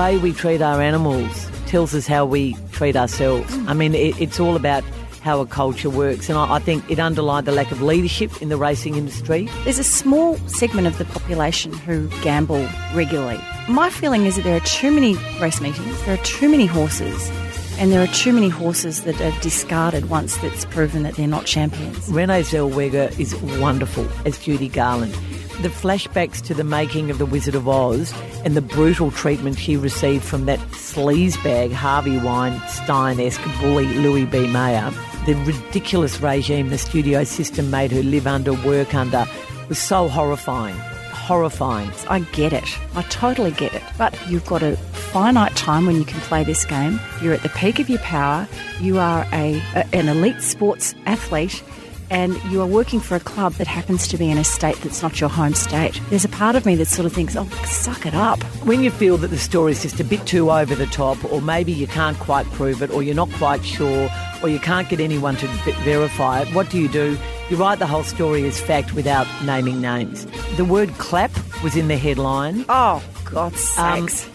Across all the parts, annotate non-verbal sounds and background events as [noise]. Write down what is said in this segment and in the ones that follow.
way we treat our animals tells us how we treat ourselves. I mean, it, it's all about how a culture works, and I, I think it underlined the lack of leadership in the racing industry. There's a small segment of the population who gamble regularly. My feeling is that there are too many race meetings, there are too many horses, and there are too many horses that are discarded once it's proven that they're not champions. Renee Zellweger is wonderful as Judy Garland. The flashbacks to the making of The Wizard of Oz and the brutal treatment she received from that sleazebag Harvey Weinstein-esque bully Louis B. Mayer, the ridiculous regime the studio system made her live under, work under, was so horrifying. Horrifying. I get it. I totally get it. But you've got a finite time when you can play this game. You're at the peak of your power. You are a, a an elite sports athlete and you are working for a club that happens to be in a state that's not your home state. There's a part of me that sort of thinks, oh, suck it up. When you feel that the story's just a bit too over the top, or maybe you can't quite prove it, or you're not quite sure, or you can't get anyone to verify it, what do you do? You write the whole story as fact without naming names. The word clap was in the headline. Oh, God's Um, sakes.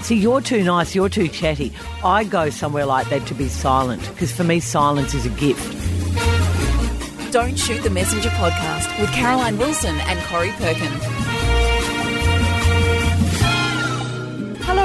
See, you're too nice, you're too chatty. I go somewhere like that to be silent, because for me, silence is a gift. Don't Shoot the Messenger podcast with Caroline Wilson and Corrie Perkins.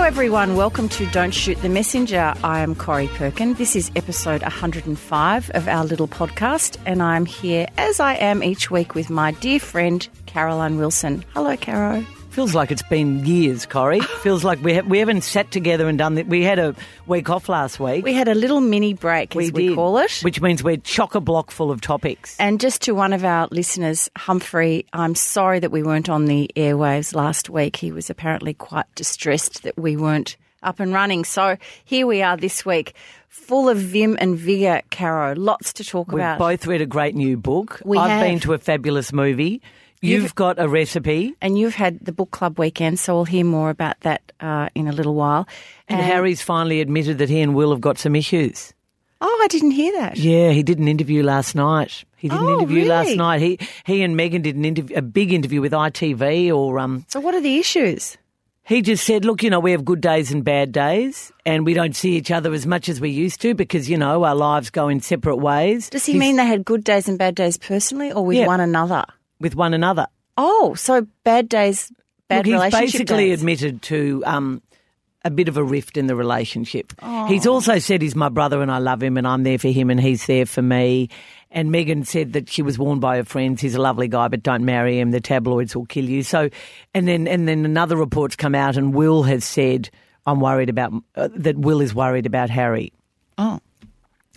Hello, everyone. Welcome to Don't Shoot the Messenger. I am Corrie Perkin. This is episode 105 of our little podcast, and I'm here as I am each week with my dear friend Caroline Wilson. Hello, Caro. Feels like it's been years, Corrie. [laughs] Feels like we, ha- we haven't sat together and done that. We had a week off last week. We had a little mini break, as we, did, call it. Which means we're chock a block full of topics. And just to one of our listeners, Humphrey, I'm sorry that we weren't on the airwaves last week. He was apparently quite distressed that we weren't up and running. So here we are this week, full of vim and vigour, Caro. Lots to talk We've about. both read a great new book. We I've have. been to a fabulous movie. You've, You've- got a recipe. and you've had the book club weekend, so we'll hear more about that uh, in a little while. And Harry's finally admitted that he and Will have got some issues. Oh, I didn't hear that. Yeah, he did an interview last night. He did an Oh, interview last night. He he and Meghan did an interview, a big interview with ITV. Or um, So, what are the issues? he just said, "Look, you know, we have good days and bad days, and we don't see each other as much as we used to because you know our lives go in separate ways." Does he He's- mean they had good days and bad days personally, or with Yeah. one another? With one another? Oh, so bad days, bad Look, he's relationship basically days. admitted to um, a bit of a rift in the relationship. Oh. He's also said he's my brother and I love him and I'm there for him and he's there for me. And Meghan said that she was warned by her friends, he's a lovely guy, but don't marry him. The tabloids will kill you. So, and then and then another report's come out and Will has said, I'm worried about uh, that. Will is worried about Harry. Oh.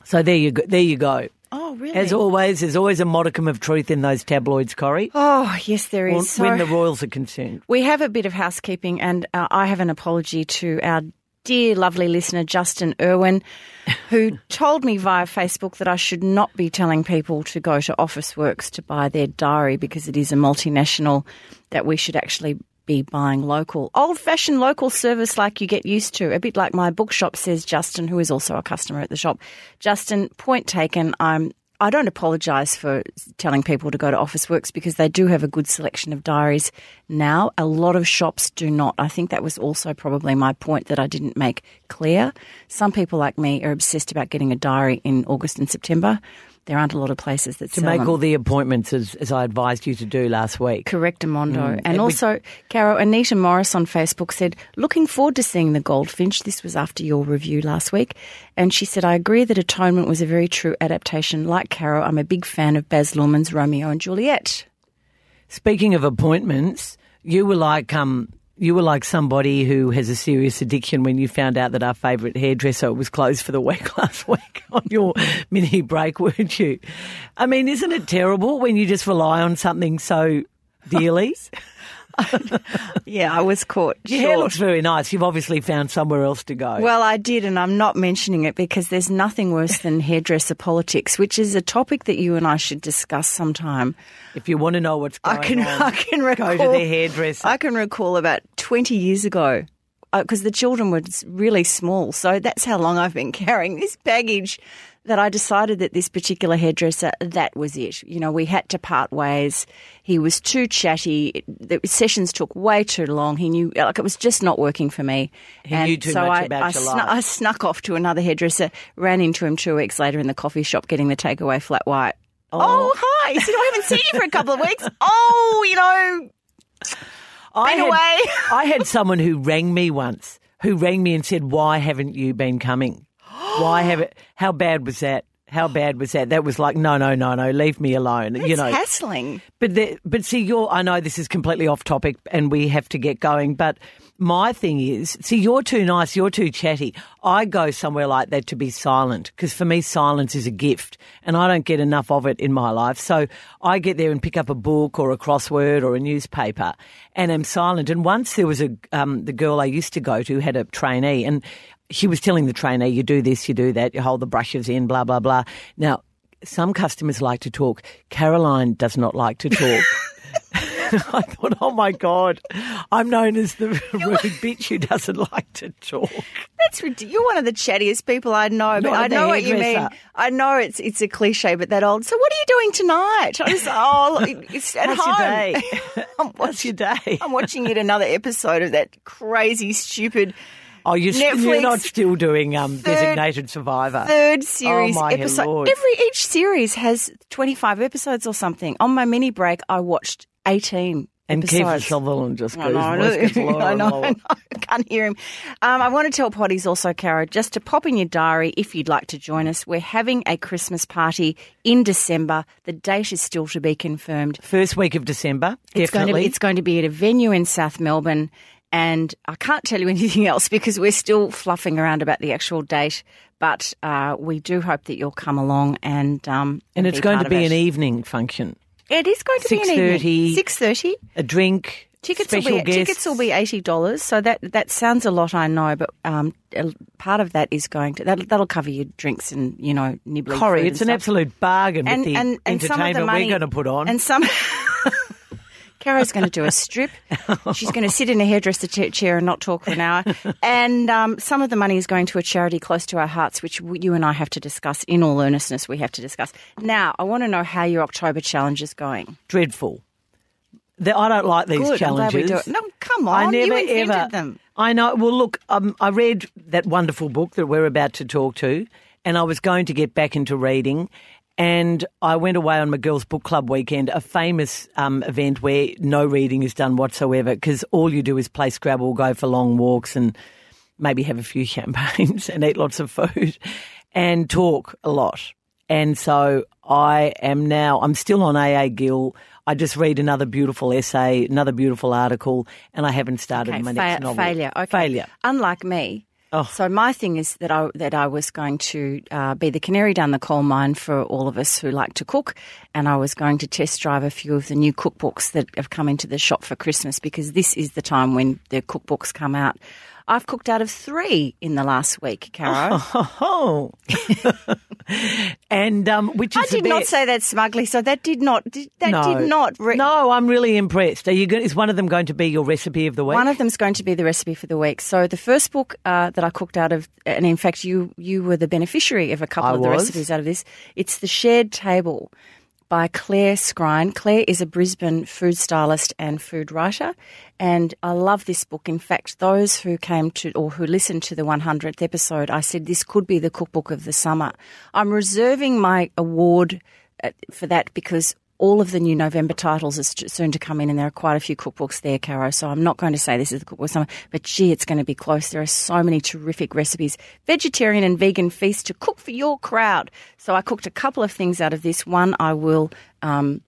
So there you go. There you go. Oh, really? As always, there's always a modicum of truth in those tabloids, Corrie. oh, yes, there is. when, So- when the royals are concerned. We have a bit of housekeeping, and uh, I have an apology to our dear, lovely listener, Justin Irwin, [laughs] who told me via Facebook that I should not be telling people to go to Officeworks to buy their diary because it is a multinational, that we should actually be buying local, old fashioned local service like you get used to, a bit like my bookshop, says Justin, who is also a customer at the shop. Justin, point taken. I'm I don't apologise for telling people to go to Officeworks because they do have a good selection of diaries now. A lot of shops do not. I think that was also probably my point that I didn't make clear. Some people like me are obsessed about getting a diary in August and September. There aren't a lot of places that To make them. all the appointments as, as I advised you to do last week. Correct, Amondo. and and we- also, Caro, Anita Morris on Facebook said, looking forward to seeing The Goldfinch. This was after your review last week. And she said, I agree that Atonement was a very true adaptation. Like Caro, I'm a big fan of Baz Luhrmann's Romeo and Juliet. Speaking of appointments, you were like um you were like somebody who has a serious addiction when you found out that our favourite hairdresser was closed for the week [laughs] last week on your mini break, weren't you? I mean, isn't it terrible when you just rely on something so dearly? [laughs] Yeah, I was caught. Your hair looks very nice. You've obviously found somewhere else to go. Well, I did, and I'm not mentioning it because there's nothing worse than [laughs] hairdresser politics, which is a topic that you and I should discuss sometime. if you want to know what's going I can, on, [laughs] I can recall. go to the hairdresser. I can recall about 20 years ago uh, because the children were really small. So that's how long I've been [laughs] carrying this baggage. That I decided that this particular hairdresser, that was it. You know, we had to part ways. He was too chatty. The sessions took way too long. He knew, like, it was just not working for me. He and knew too so much I, about I, your snu- life. I snuck off to another hairdresser, ran into him two weeks later in the coffee shop getting the takeaway flat white. Oh, oh hi. He said, oh, I haven't seen you for a couple of weeks. Oh, you know, I had, away. [laughs] I had someone who rang me once, who rang me and said, "Why haven't you been coming? Why have it? How bad was that? How bad was that? That was like, no, no, no, no, leave me alone. you it's know, hassling. But the, but see, you're. I know this is completely off topic, and we have to get going. But my thing is, see, you're too nice. You're too chatty. I go somewhere like that to be silent because for me, silence is a gift, and I don't get enough of it in my life. So I get there and pick up a book or a crossword or a newspaper, and am silent. And once there was a um, the girl I used to go to had a trainee, and she was telling the trainer, "You do this, you do that, you hold the brushes in, blah blah blah." Now some customers like to talk. Caroline does not like to talk. [laughs] [laughs] I thought, oh my God, I'm known as the [laughs] rude bitch who doesn't like to talk. That's ridiculous. You're one of the chattiest people I know, but I know what you mean. I know it's it's a cliche, but that old. So what are you doing tonight? I was oh, it's at How's home. your day? I'm What's watching, your day? I'm watching yet another episode of that crazy, stupid Oh, you're, Netflix you're not still doing um, third- designated survivor. third series Oh, my episode. Lord. Every each series has 25 episodes or something. On my mini break, I watched 18. and Kiefer episodes. Sutherland just I goes, know, "Let's I know, lower I know, I [laughs] can't hear him. Um, I want to tell Potties also, Cara, just to pop in your diary if you'd like to join us. We're having a Christmas party in December. The date is still to be confirmed. First week of December, It's going, to definitely. it's going to be at a venue in South Melbourne. And I can't tell you [laughs] anything else because we're still fluffing around about the actual date. But uh, we do hope that you'll come along and um, and it's going to be it. an evening function. It is going to be an evening. 6:30. Six thirty. A drink, Tickets will be guests. tickets will be eighty dollars. So that that sounds a lot, I know, but um, part of that is going to that that'll cover your drinks and you know nibbling. Corrie, it's an stuff. absolute bargain and with the and, and some of entertainment the money, we're going to put on. And some. [laughs] Cara's going to do a [laughs] strip. She's going to sit in a hairdresser cha- chair and not talk for an hour. And um, some of the money is going to a charity close to our hearts, which you and I have to discuss in all earnestness. We have to discuss. Now, I want to know how your October challenge is going. Dreadful. The, I don't like these Good. Challenges. glad we do it. No, come on. I never ever. them. I know. Well, look, um, I read that wonderful book that we're about to talk to, and I was going to get back into reading. And I went away on my girls' book club weekend, a famous um, event where no reading is done whatsoever because all you do is play Scrabble, go for long walks, and maybe have a few [laughs] champagnes and eat lots of food and talk a lot. And so I am now, I'm still on AA Gill. I just read another beautiful essay, another beautiful article, and I haven't started Okay, my fa- next novel. failure. Okay. Failure. Unlike me. Oh. So my thing is that I that I was going to uh, be the canary down the coal mine for all of us who like to cook, and I was going to test drive a few of the new cookbooks that have come into the shop for Christmas because this is the time when the cookbooks come out. I've cooked out of three in the last week, Caro. Oh, [laughs] and um, which is I did not say that smugly, so that did not did, that no. did not. Re- no, I'm really impressed. Are you? Going, is one of them going to be your recipe of the week? One of them's going to be the recipe for the week. So the first book uh, that I cooked out of, and in fact, you you were the beneficiary of a couple I of the was. recipes out of this. It's the Shared Table by Claire Scrine. Claire is a Brisbane food stylist and food writer, and I love this book. In fact, those who came to or who listened to the 100th episode, I said this could be the cookbook of the summer. I'm reserving my award uh, for that because all of the new November titles are st- soon to come in, and there are quite a few cookbooks there, Caro. So I'm not going to say this is the cookbook summer, but gee, it's going to be close. There are so many terrific recipes, vegetarian and vegan feast to cook for your crowd. So I cooked a couple of things out of this. One I will. Um,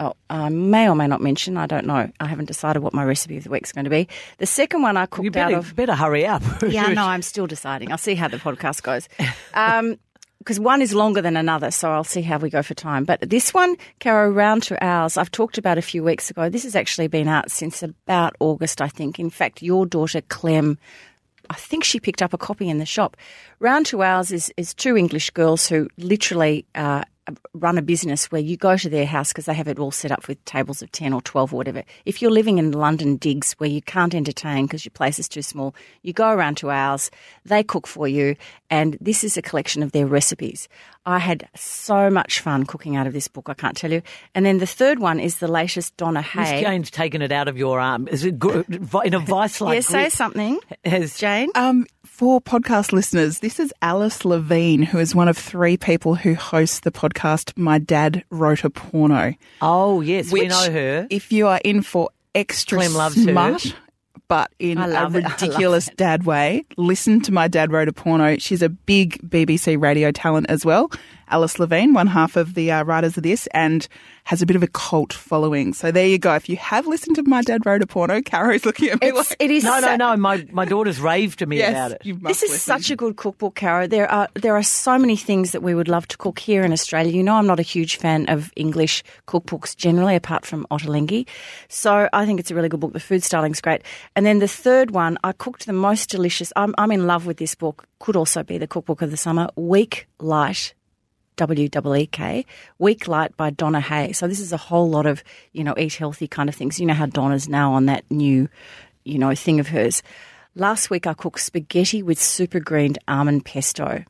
Oh, I may or may not mention. I don't know. I haven't decided what my recipe of the week is going to be. The second one I cooked you out of. better hurry up. Yeah, no, [laughs] I'm still deciding. I'll see how the podcast goes. Um, because one is longer than another, so I'll see how we go for time. But this one, Caro, round to ours, I've talked about a few weeks ago. This has actually been out since about August, I think. In fact, your daughter Clem, I think she picked up a copy in the shop. Round to ours is, is two English girls who literally uh, run a business where you go to their house because they have it all set up with tables of 10 or 12 or whatever. If you're living in London digs where you can't entertain because your place is too small, you go around to ours, they cook for you, and this is a collection of their recipes. I had so much fun cooking out of this book, I can't tell you. And then the third one is the latest Donna Miss Hay. Jane's taken it out of your arm. Is it good, in a vice like yeah, say something, Has Jane. Um, for podcast listeners, this is Alice Levine, who is one of three people who hosts the podcast My Dad Wrote a Porno. Oh yes, we know her. If you are in for extra Clem loves her. But in a love it. [laughs] I love ridiculous dad way, listen to My Dad Wrote a Porno. She's a big BBC radio talent as well. Alice Levine, one half of the uh, writers of this, and has a bit of a cult following. So there you go. If you have listened to My Dad Wrote a Porno, [laughs] Caro's looking at me It's, like, it is No, no, no. My my daughter's raved to me yes, about it. you must This is listen. such a good cookbook, Caro. There are there are so many things that we would love to cook here in Australia. You know, I'm not a huge fan of English cookbooks generally, apart from Ottolenghi. So I think it's a really good book. The food styling's great. And then the third one, I cooked the most delicious. I'm I'm in love with this book. Could also be the cookbook of the summer. Week Light. Week Light by Donna Hay. So this is a whole lot of, you know, eat healthy kind of things. You know how Donna's now on that new, you know, thing of hers. Last week I cooked spaghetti with super greened almond pesto.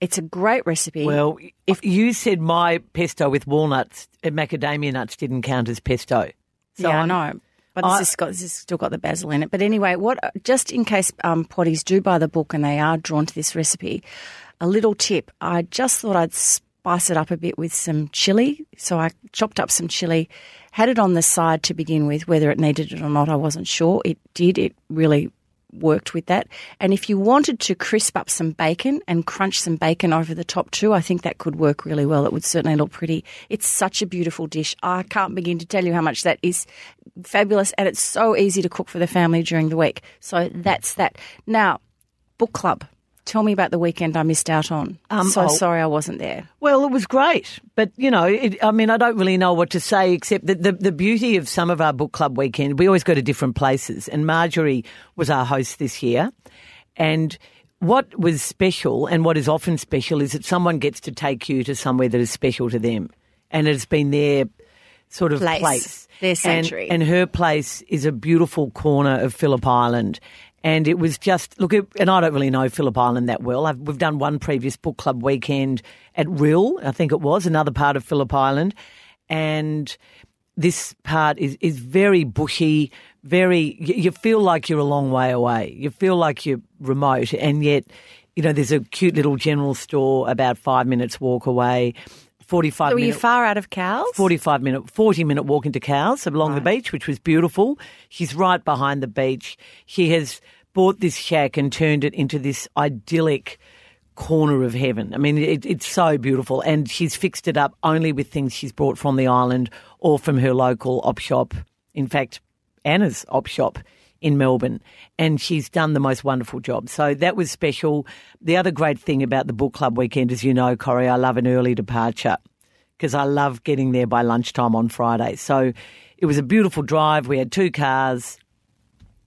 It's a great recipe. Well, if you said my pesto with walnuts, uh, macadamia nuts didn't count as pesto. So yeah, I'm- I know. But this, I- has got, this has still got the basil in it. But anyway, what just in case um, potties do buy the book and they are drawn to this recipe, a little tip. I just thought I'd spice it up a bit with some chili. So I chopped up some chili, had it on the side to begin with. Whether it needed it or not, I wasn't sure. It did. It really worked with that. And if you wanted to crisp up some bacon and crunch some bacon over the top too, I think that could work really well. It would certainly look pretty. It's such a beautiful dish. I can't begin to tell you how much that is fabulous and it's so easy to cook for the family during the week. So that's that. Now, book club. Tell me about the weekend I missed out on. Um, so oh. sorry I wasn't there. Well, it was great, but you know, it, I mean, I don't really know what to say except that the the beauty of some of our book club weekend, we always go to different places, and Marjorie was our host this year, and. What was special and what is often special is that someone gets to take you to somewhere that is special to them. And it's been their sort of Place. place. Their And- sanctuary. And, her place is a beautiful corner of Phillip Island. And it was just, look, it, and I don't really know Phillip Island that well. I've, we've done one previous book club weekend at Rhyll, I think it was, another part of Phillip Island. And this part is, is very bushy, very, you, you feel like you're a long way away. You feel like you're remote, and yet, you know, there's a cute little general store about five minutes walk away. 45 So were you minute- far out of Cowes? 45 minute, 40 minute walk into Cowes along the beach, which was beautiful. She's right behind the beach. She has bought this shack and turned it into this idyllic corner of heaven. I mean, it, it's so beautiful. And she's fixed it up only with things she's brought from the island or from her local op shop. In fact, Anna's op shop in Melbourne, and she's done the most wonderful job. So that was special. The other great thing about the book club weekend, as you know, Corrie, I love an early departure because I love getting there by lunchtime on Friday. So it was a beautiful drive. We had two cars.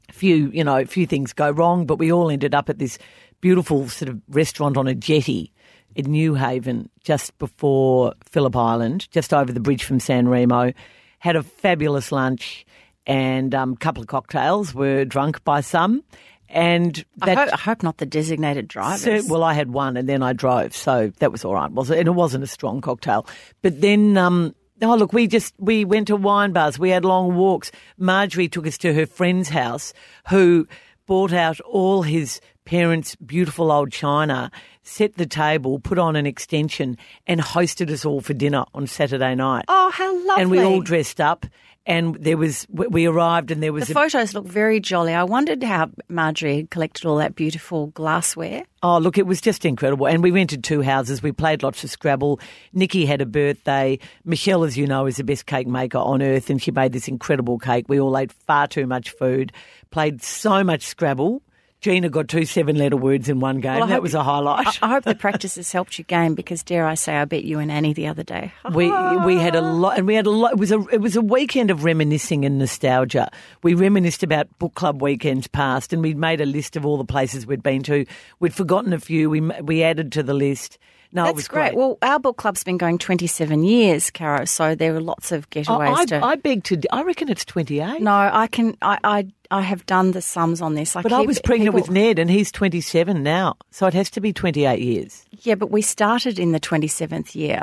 A few, you know, a few things go wrong, but we all ended up at this beautiful sort of restaurant on a jetty in Newhaven, just before Phillip Island, just over the bridge from San Remo. Had a fabulous lunch and a um, couple of cocktails. Were drunk by some, and I hope, I hope not the designated drivers. so, well, I had one and then I drove, so that was all right. Was it? And it wasn't a strong cocktail. But then, um, oh look, we just we went to wine bars. We had long walks. Marjorie took us to her friend's house, who bought out all his parents' beautiful old china, set the table, put on an extension, and hosted us all for dinner on Saturday night. oh, how lovely. and we all dressed up. And there was, we arrived, and there was The a photos look very jolly. I wondered how Marjorie had collected all that beautiful glassware. Oh, look, it was just incredible. And we rented two houses. We played lots of Scrabble. Nikki had a birthday. Michelle, as you know, is the best cake maker on earth, and she made this incredible cake. We all ate far too much food, played so much Scrabble. Gina got two seven letter words in one game. Well, that hope- was a highlight. I, I hope the practice has helped you game because, dare I say, I bet you and Annie the other day. [laughs] we we had a lot, and we had a lot. It was a it was a weekend of reminiscing and nostalgia. We reminisced about book club weekends past, and we'd made a list of all the places we'd been to. We'd forgotten a few. We we added to the list, No, That's it was great. great. Well, our book club's been going 27 years, Caro, so there are lots of getaways I, to. I beg to. I reckon it's twenty eight. no, I can. I, I I have done the sums on this. I but I was pregnant people- with Ned, and he's twenty seven now, so it has to be twenty eight years. Yeah, but we started in the 27th year.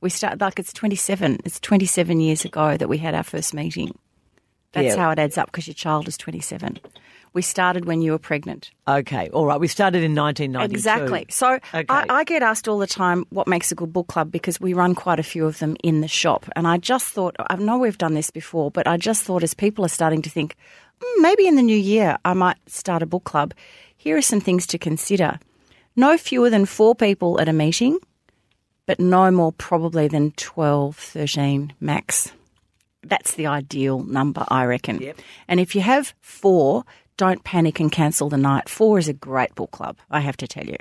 We start like it's 27. It's 27 years ago that we had our first meeting. That's Yeah. how it adds up because your child is 27. We started when you were pregnant. Okay, all right. We started in nineteen ninety two. Exactly. So Okay. I, I get asked all the time what makes a good book club because we run quite a few of them in the shop. And I just thought, I know we've done this before, but I just thought as people are starting to think, "Hmm, maybe in the new year I might start a book club, here are some things to consider. No fewer than four people at a meeting, but no more probably than 12, 13 max. That's the ideal number, I reckon. Yep. And if you have four, don't panic and cancel the night. Four is a great book club, I have to tell you.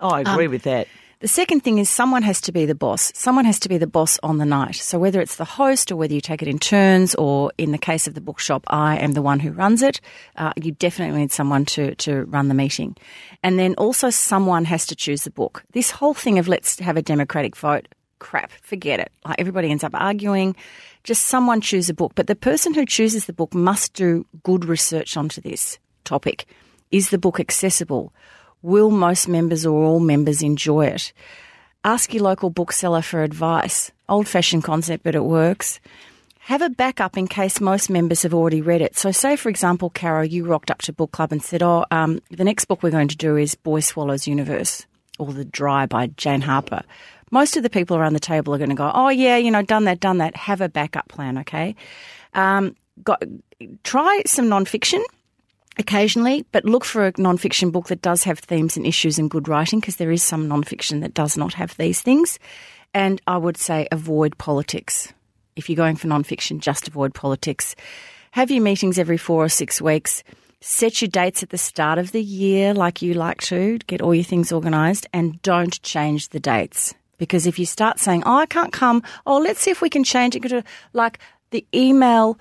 Oh, I agree with that. The second thing is someone has to be the boss. Someone has to be the boss on the night. So whether it's the host or whether you take it in turns, or in the case of the bookshop, I am the one who runs it. Uh, you definitely need someone to to run the meeting, and then also someone has to choose the book. This whole thing of let's have a democratic vote, crap, forget it. Like everybody ends up arguing. Just someone choose a book, but the person who chooses the book must do good research onto this topic. Is the book accessible? Will most members or all members enjoy it? Ask your local bookseller for advice. Old fashioned concept, but it works. Have a backup in case most members have already read it. So, say for example, Caro, you rocked up to book club and said, "Oh, um, the next book we're going to do is Boy Swallows Universe or The Dry by Jane Harper." Most of the people around the table are going to go, "Oh, yeah, you know, done that, done that." Have a backup plan, okay? Um, got, try some nonfiction occasionally, but look for a non-fiction book that does have themes and issues and good writing because there is some non-fiction that does not have these things. And I would say avoid politics. If you're going for non-fiction, just avoid politics. Have your meetings every four or six weeks. Set your dates at the start of the year like you like to, get all your things organised, and don't change the dates. Because if you start saying, oh, I can't come, oh, let's see if we can change it to like the email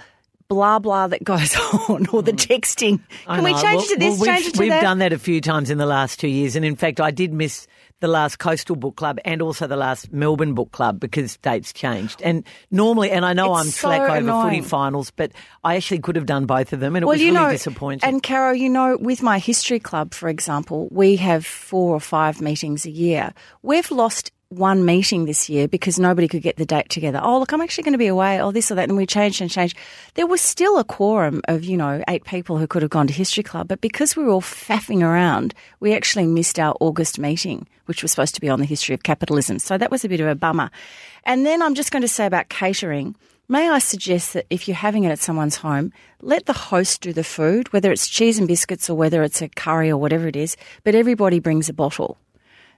blah blah that goes [laughs] on or the mm. texting. Can we change Well- it to this, well, we've, change it to We've that? done that a few times in the last two years, and in fact, I did miss the last Coastal Book Club and also the last Melbourne Book Club because dates changed. And normally, and I know It's I'm so slack over annoying. footy finals, but I actually could have done both of them, and it well, was really know, disappointing. And Caro, you know, with my history club, for example, we have four or five meetings a year. We've lost one meeting this year because nobody could get the date together. Oh, look, I'm actually going to be away, or this or that, and we changed and changed. There was still a quorum of, you know, eight people who could have gone to history club, but because we were all faffing around, we actually missed our August meeting, which was supposed to be on the history of capitalism. So that was a bit of a bummer. And then I'm just going to say about catering. May I suggest that if you're having it at someone's home, let the host do the food, whether it's cheese and biscuits or whether it's a curry or whatever it is, but everybody brings a bottle.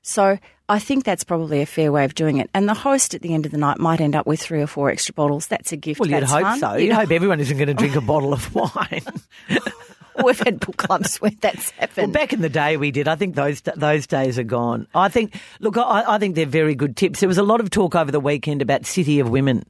So I think that's probably a fair way of doing it. And the host at the end of the night might end up with three or four extra bottles. That's a gift. well, you'd hope fun. so. You'd You'd hope everyone isn't going to drink a bottle of wine. [laughs] We've had book clubs where that's happened. Well, back in the day, we did. I think those those days are gone. I think. Look, I, I think they're very good tips. There was a lot of talk over the weekend about City of Women.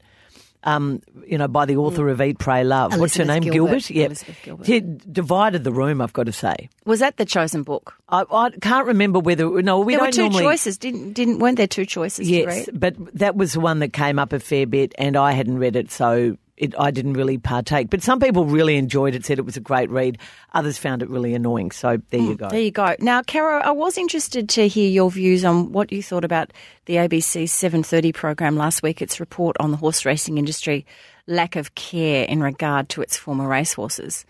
Um, you know, by the author of Eat, Pray, Love. What's her Mm. Name? Gilbert. Yep. Elizabeth Gilbert. She divided the room. I've got to say. Was that the chosen book? I, I can't remember whether. No, we there don't were two normally. choices. Didn't didn't weren't there two choices to Yes, read? but that was the one that came up a fair bit, and I hadn't read it, so it, I didn't really partake. But some people really enjoyed it, said it was a great read. Others found it really annoying. So there you mm, go. There you go. Now, Caro, I was interested to hear your views on what you thought about the ABC 7:30 program last week. Its report on the horse racing industry lack of care in regard to its former racehorses,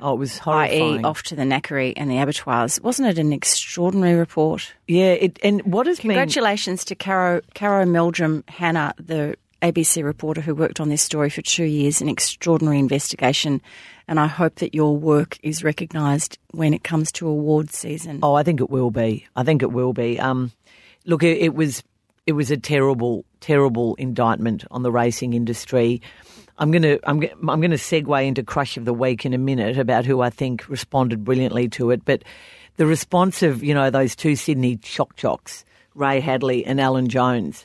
Oh, it was horrifying. i.e., off to the knackery and the abattoirs. Wasn't it an extraordinary report? Yeah, it, and what has been Congratulations to Caro, Caro Meldrum Hanna, the ABC reporter who worked on this story for two years, an extraordinary investigation. And I hope that your work is recognised when it comes to award season. Oh, I think it will be. I think it will be. Um, look, it, it was it was a terrible, terrible indictment on the racing industry. I'm going to I'm, I'm gonna segue into crush of the week in a minute about who I think responded brilliantly to it, but the response of you know those two Sydney shock jocks, Ray Hadley and Alan Jones.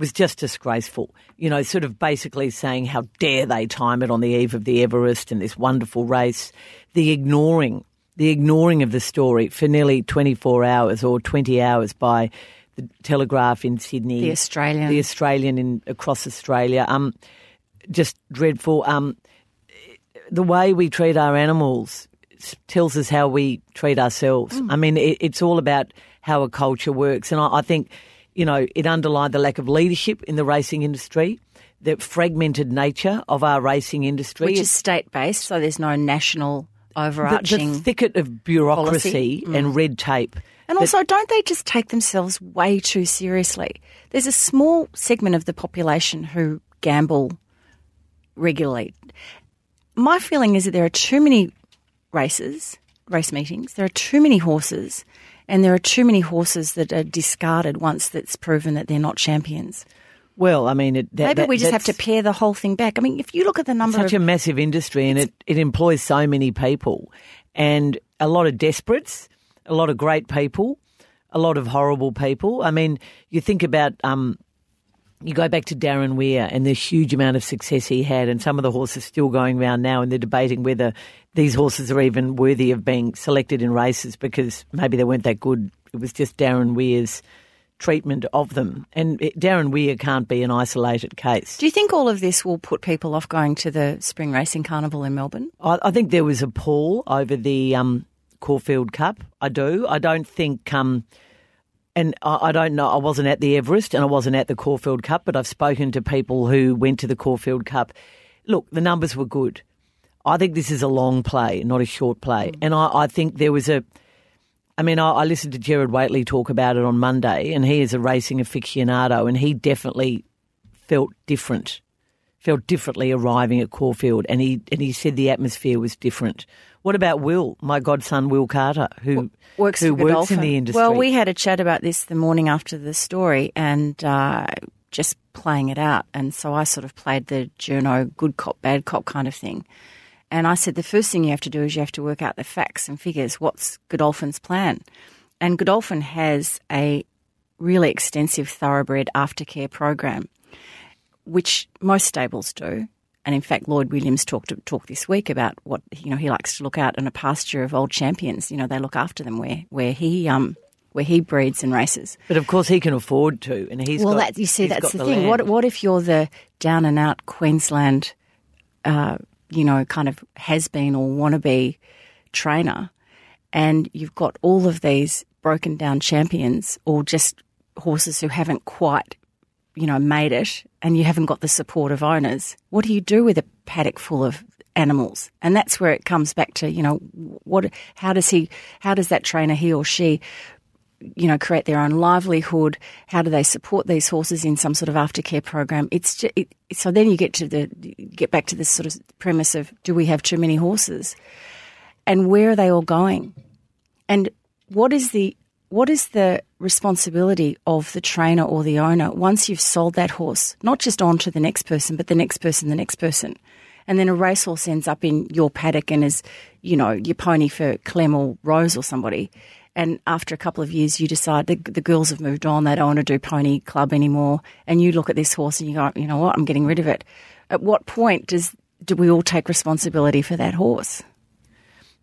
Was just disgraceful, you know. Sort of basically saying, "How dare they time it on the eve of the Everest and this wonderful race?" The ignoring the ignoring of the story for nearly 24 hours or 20 hours by the Telegraph in Sydney, The Australian. the Australian in across Australia. Um, just dreadful. Um, the way we treat our animals tells us how we treat ourselves. I mean, it, it's all about how a culture works, and I, I think, you know, it underlined the lack of leadership in the racing industry, the fragmented nature of our racing industry, which is state based, so there's no national overarching. the thicket of bureaucracy policy. and mm. red tape. and also, don't they just take themselves way too seriously? There's a small segment of the population who gamble regularly. My feeling is that there are too many races, race meetings, there are too many horses, and there are too many horses that are discarded once that's proven that they're not champions. Well, I mean, it, that, Maybe that- we just have to pare the whole thing back. I mean, if you look at the number such of a massive industry and it, it employs so many people and a lot of desperates, a lot of great people, a lot of horrible people. I mean, you think about um, you go back to Darren Weir and the huge amount of success he had, and some of the horses still going around now, and they're debating whether these horses are even worthy of being selected in races because maybe they weren't that good. It was just Darren Weir's treatment of them, and Darren Weir can't be an isolated case. Do you think all of this will put people off going to the Spring Racing Carnival in Melbourne? I, I think there was a pull over the um, Caulfield Cup. I do. I don't think, um, and I, don't know. I wasn't at the Everest and I wasn't at the Caulfield Cup, but I've spoken to people who went to the Caulfield Cup. Look, the numbers were good. I think this is a long play, not a short play, mm. and I, I think there was a. I mean, I, I listened to Gerard Whateley talk about it on Monday, and he is a racing aficionado, and he definitely felt different felt differently arriving at Caulfield, and he and he said the atmosphere was different. What about Will, my godson Will Carter, who Works who works in the industry? Well, we had a chat about this the morning after the story, and uh, just playing it out. And so I sort of played the journo good cop, bad cop kind of thing. And I said the first thing you have to do is you have to work out the facts and figures. What's Godolphin's plan? And Godolphin has a really extensive thoroughbred aftercare program, which most stables do. And in fact, Lloyd Williams talked talked this week about what you know he likes to look out in a pasture of old champions. You know, they look after them where where he um where he breeds and races. but of course he can afford to, and he's well, got, that you see, that's the, the thing. land. What what if you're the down and out Queensland, uh, you know, kind of has been or wannabe trainer, and you've got all of these broken down champions or just horses who haven't quite, you know, made it, and you haven't got the support of owners. What do you do with a paddock full of animals? And that's where it comes back to, you know, what? How does he? How does that trainer, he or she? you know, create their own livelihood? How do they support these horses in some sort of aftercare program? It's just, it, so then you get to the get back to this sort of premise of do we have too many horses, and where are they all going, and what is the what is the responsibility of the trainer or the owner once you've sold that horse, not just on to the next person, but the next person, the next person. And then a racehorse ends up in your paddock and is, you know, your pony for Clem or Rose or somebody. And after a couple of years, you decide the, the girls have moved on, they don't want to do pony club anymore. And you look at this horse and you go, you know what, I'm getting rid of it. At what point does do we all take responsibility for that horse?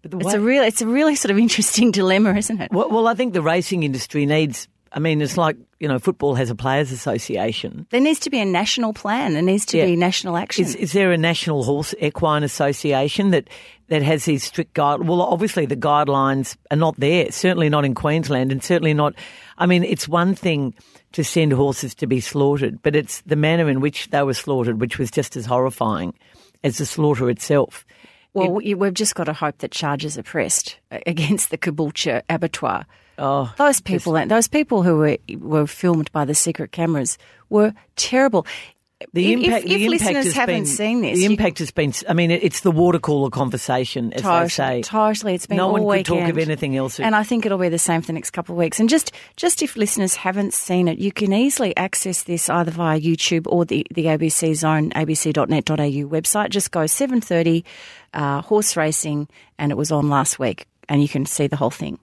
But the It's way- a real, it's a really sort of interesting [laughs] dilemma, isn't it? well, well, I think the racing industry needs. I mean, it's like you know, football has a players' association. There needs to be a national plan. There needs to Yeah. be national action. Is, is there a national horse equine association that, that has these strict guide? Well, obviously the guidelines are not there. Certainly not in Queensland, and certainly not. I mean, it's one thing to send horses to be slaughtered, but it's the manner in which they were slaughtered, which was just as horrifying as the slaughter itself. Well, we- we've just got to hope that charges are pressed against the Caboolture abattoir. Oh, Those people, those people who were were filmed by the secret cameras were terrible. The impact, if, the impact listeners has haven't been, seen this, the impact has been. I mean, it's the water cooler conversation, as Totally, they say. totally. It's been no one could talk of anything else. And I think it'll be the same for the next couple of weeks. And just, just if listeners haven't seen it, you can easily access this either via YouTube or the, the ABC Zone, abc.net.au website. Just go 7.30, uh, horse racing, and it was on last week, and you can see the whole thing.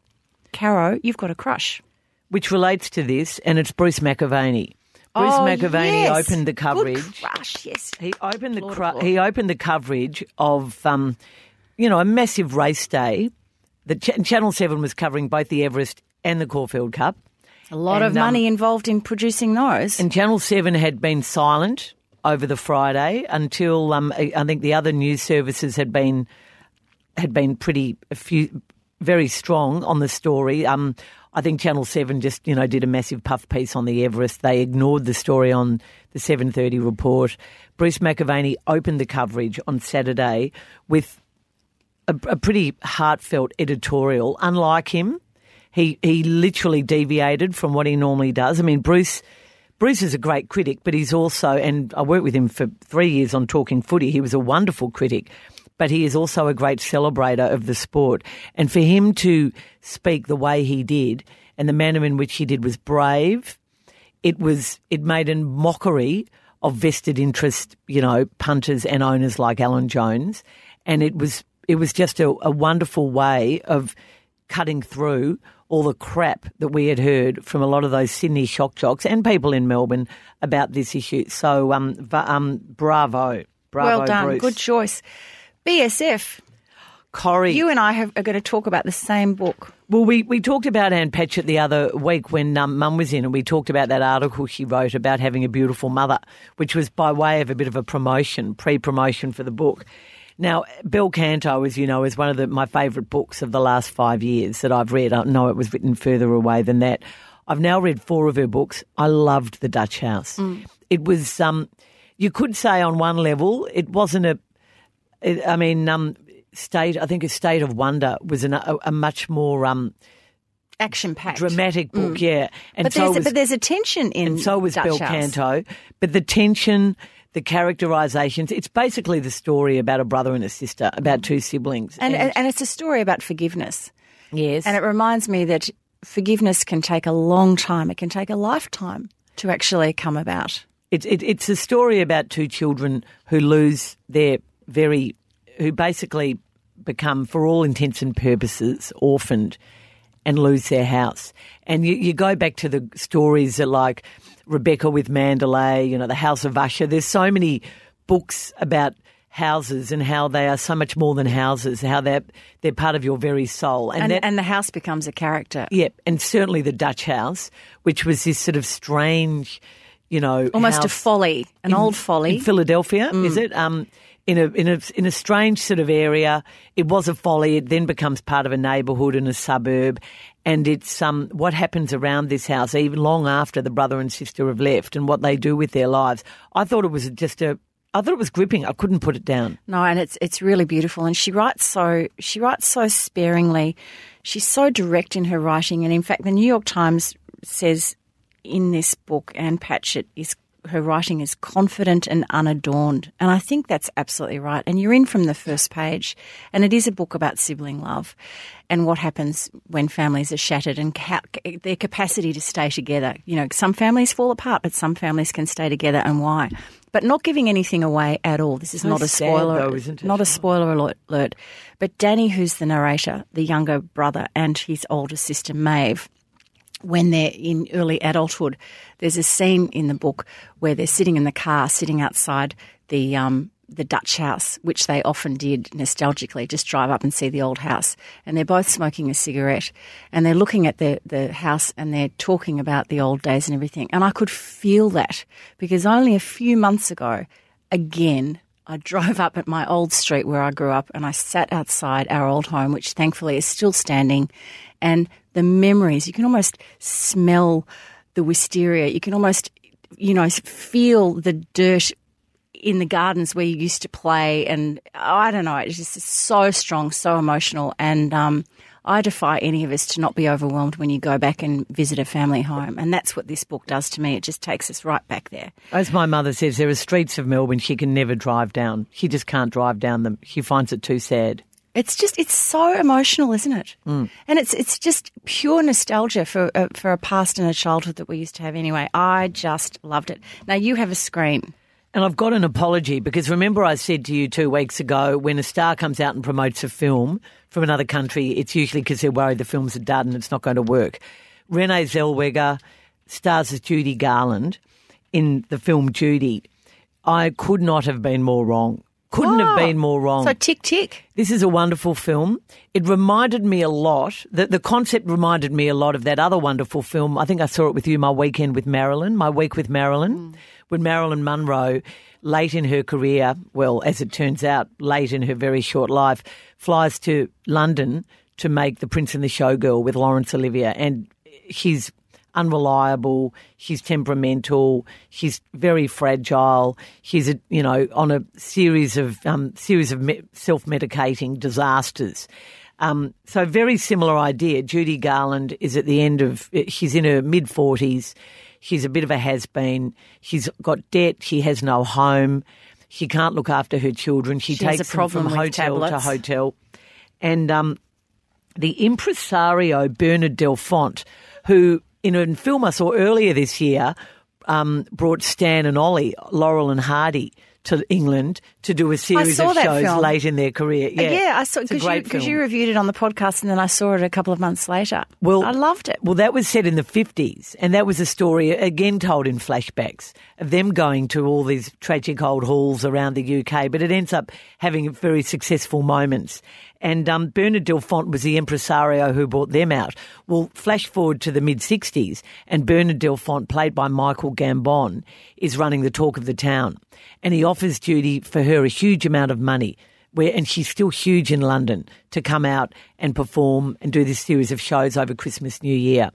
Caro, you've got a crush. which relates to this, and it's Bruce McAvaney. Bruce Oh, McAvaney yes. opened the Good coverage. crush, yes. He opened the cru- he opened the coverage of um, you know a massive race day. The Ch- Channel Seven was covering both the Everest and the Caulfield Cup, A lot of And, um, money involved in producing those. And Channel 7 had been silent over the Friday until um, I I think the other news services had been had been pretty a few, very strong on the story. Um, I think Channel 7 just, you know, did a massive puff piece on the Everest. They ignored the story on the 7.30 report. Bruce McAvaney opened the coverage on Saturday with a, a pretty heartfelt editorial. Unlike him, he he literally deviated from what he normally does. I mean, Bruce Bruce is a great critic, but he's also and I worked with him for three years on Talking Footy. He was a wonderful critic, but he is also a great celebrator of the sport. And for him to speak the way he did and the manner in which he did was brave. It was it made a mockery of vested interest, you know, punters and owners like Alan Jones, and it was it was just a, a wonderful way of cutting through all the crap that we had heard from a lot of those Sydney shock jocks and people in Melbourne about this issue. So, um, um bravo, bravo, well done. Bruce. Good choice. BSF. Corrie. You and I have, are going to talk about the same book. Well, we, we talked about Ann Patchett the other week when um, Mum was in, and we talked about that article she wrote about having a beautiful mother, which was by way of a bit of a promotion, pre promotion for the book. Now, Bel Canto, as you know, is one of the, my favourite books of the last five years that I've read. I know it was written further away than that. I've now read four of her books. I loved The Dutch House. It was, um, you could say on one level, it wasn't a, I mean, um, state. I think a state of wonder was an, a, a much more um, Action packed. dramatic book, yeah. And But so there's, was, but there's a tension in and so was Dutch Bel. Canto. But the tension, the characterizations, it's basically the story about a brother and a sister, about two siblings. And, and, and it's a story about forgiveness. yes, And it reminds me that forgiveness can take a long time. It can take a lifetime to actually come about. It, it, it's a story about two children who lose their very, who basically become, for all intents and purposes, orphaned and lose their house. And you, you go back to the stories that like Rebecca with Mandalay, you know, the House of Usher. There's so many books about houses and how they are so much more than houses, how they're, they're part of your very soul. And, that- and the house becomes a character. Yep, and certainly the Dutch house, which was this sort of strange, you know, Almost a folly, an in- old folly. in Philadelphia, is it? Um, in a in a in a strange sort of area. It was a folly. It then becomes part of a neighbourhood and a suburb, and it's um what happens around this house even long after the brother and sister have left, and what they do with their lives. I thought it was just a. I thought it was gripping. I couldn't put it down. No, and it's it's really beautiful. And she writes so she writes so sparingly. She's so direct in her writing. And in fact, the New York Times says in this book, Ann Patchett is her writing is confident and unadorned. And I think that's absolutely right. And you're in from the first page. And it is a book about sibling love and what happens when families are shattered and how, their capacity to stay together. You know, some families fall apart, but some families can stay together and why. But not giving anything away at all. This is not a spoiler. though, it? Not a spoiler alert, alert. But Danny, who's the narrator, the younger brother, and his older sister Maeve, when they're in early adulthood, there's a scene in the book where they're sitting in the car, sitting outside the um, the Dutch house, which they often did nostalgically, just drive up and see the old house. And they're both smoking a cigarette, and they're looking at the the house, and they're talking about the old days and everything. And I could feel that because only a few months ago, again. I [laughs] drove up at my old street where I grew up and I sat outside our old home, which thankfully is still standing. And the memories, you can almost smell the wisteria. You can almost, you know, feel the dirt in the gardens where you used to play. And I don't know, it's just so strong, so emotional. And um, I defy any of us to not be overwhelmed when you go back and visit a family home. And that's what this book does to me. It just takes us right back there. As my mother says, there are streets of Melbourne she can never drive down. She just can't drive down them. She finds it too sad. It's just it's so emotional, isn't it? Mm. And it's it's just pure nostalgia for uh, for a past and a childhood that we used to have. Anyway, I just loved it. Now you have a screen. And I've got an apology because remember I said to you two weeks ago when a star comes out and promotes a film from another country, it's usually because they're worried the film's a dud and it's not going to work. Renee Zellweger stars as Judy Garland in the film Judy. I could not have been more wrong. Couldn't have Oh, been more wrong. So tick tick. This is a wonderful film. It reminded me a lot, the, the concept reminded me a lot of that other wonderful film. I think I saw it with you, My Weekend with Marilyn, My Week with Marilyn, mm. when Marilyn Monroe, late in her career, well, as it turns out, late in her very short life, flies to London to make The Prince and the Showgirl with Laurence Olivier. And she's unreliable. She's temperamental. She's very fragile. She's a, you know on a series of um, series of me- self medicating disasters. Um, so very similar idea. Judy Garland is at the end of. She's in her mid forties. She's a bit of a has been. She's got debt. She has no home. She can't look after her children. She, She takes them from hotel to hotel. And um, the impresario Bernard Delfont, who in a film I saw earlier this year um, brought Stan and Ollie, Laurel and Hardy, to England to do a series of shows film. late in their career. Yeah, Yeah, I saw because you, 'cause you reviewed it on the podcast, and then I saw it a couple of months later. Well, I loved it. Well, that was set in the 50s, and that was a story, again told in flashbacks, of them going to all these tragic old halls around the UK, but it ends up having very successful moments. And um, Bernard Delfont was the impresario who brought them out. Well, flash forward to the mid 60s, and Bernard Delfont, played by Michael Gambon, is running the talk of the town. And he offers Judy for her a huge amount of money where and she's still huge in London to come out and perform and do this series of shows over Christmas, New Year.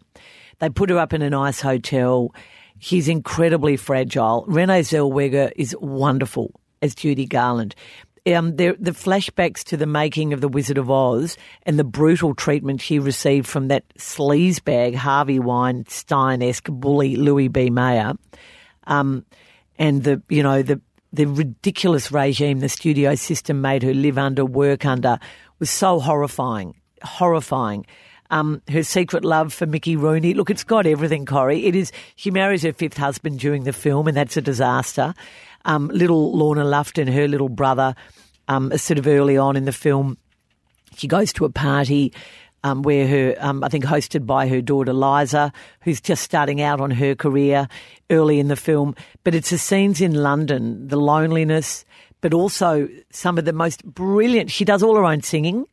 They put her up in a nice hotel. She's incredibly fragile. Renee Zellweger is wonderful as Judy Garland. Um, the, the flashbacks to the making of The Wizard of Oz and the brutal treatment she received from that sleazebag Harvey Weinstein-esque bully Louis B. Mayer um, and the you know the the ridiculous regime the studio system made her live under, work under, was so horrifying, horrifying. Um, her secret love for Mickey Rooney. Look, it's got everything, Corrie. It is. She marries her fifth husband during the film, and that's a disaster. Um, little Lorna Lufton, her little brother, um, sort of early on in the film, she goes to a party um, where her, um, I think, hosted by her daughter Liza, who's just starting out on her career early in the film. But it's the scenes in London, the loneliness, but also some of the most brilliant. She does all her own singing.